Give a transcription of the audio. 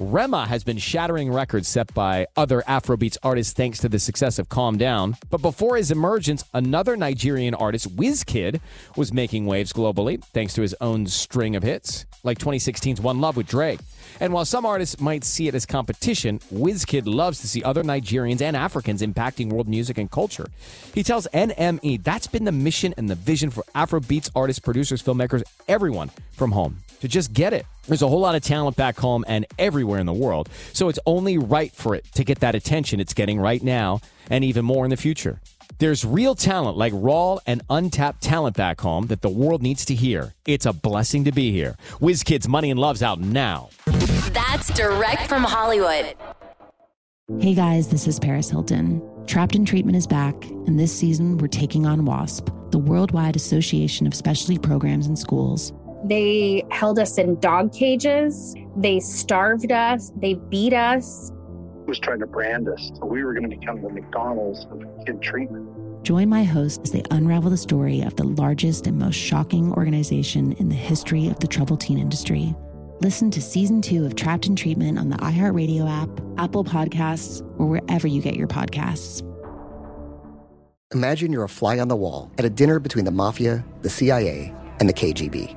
Rema has been shattering records set by other Afrobeats artists thanks to the success of Calm Down. But before his emergence, another Nigerian artist, Wizkid, was making waves globally thanks to his own string of hits, like 2016's One Love with Drake. And while some artists might see it as competition, Wizkid loves to see other Nigerians and Africans impacting world music and culture. He tells NME that's been the mission and the vision for Afrobeats artists, producers, filmmakers, everyone from home to just get it. There's a whole lot of talent back home and everywhere in the world. So it's only right for it to get that attention it's getting right now and even more in the future. There's real talent like raw and untapped talent back home that the world needs to hear. It's a blessing to be here. Wizkid's Money and Love's out now. That's direct from Hollywood. Hey guys, this is Paris Hilton. Trapped in Treatment is back, and this season we're taking on WASP, the Worldwide Association of Specialty Programs and Schools. They held us in dog cages. They starved us. They beat us. Was trying to brand us. So we were going to become the McDonald's of kid treatment. Join my host as they unravel the story of the largest and most shocking organization in the history of the troubled teen industry. Listen to season two of Trapped in Treatment on the iHeartRadio app, Apple Podcasts, or wherever you get your podcasts. Imagine you're a fly on the wall at a dinner between the mafia, the CIA, and the KGB.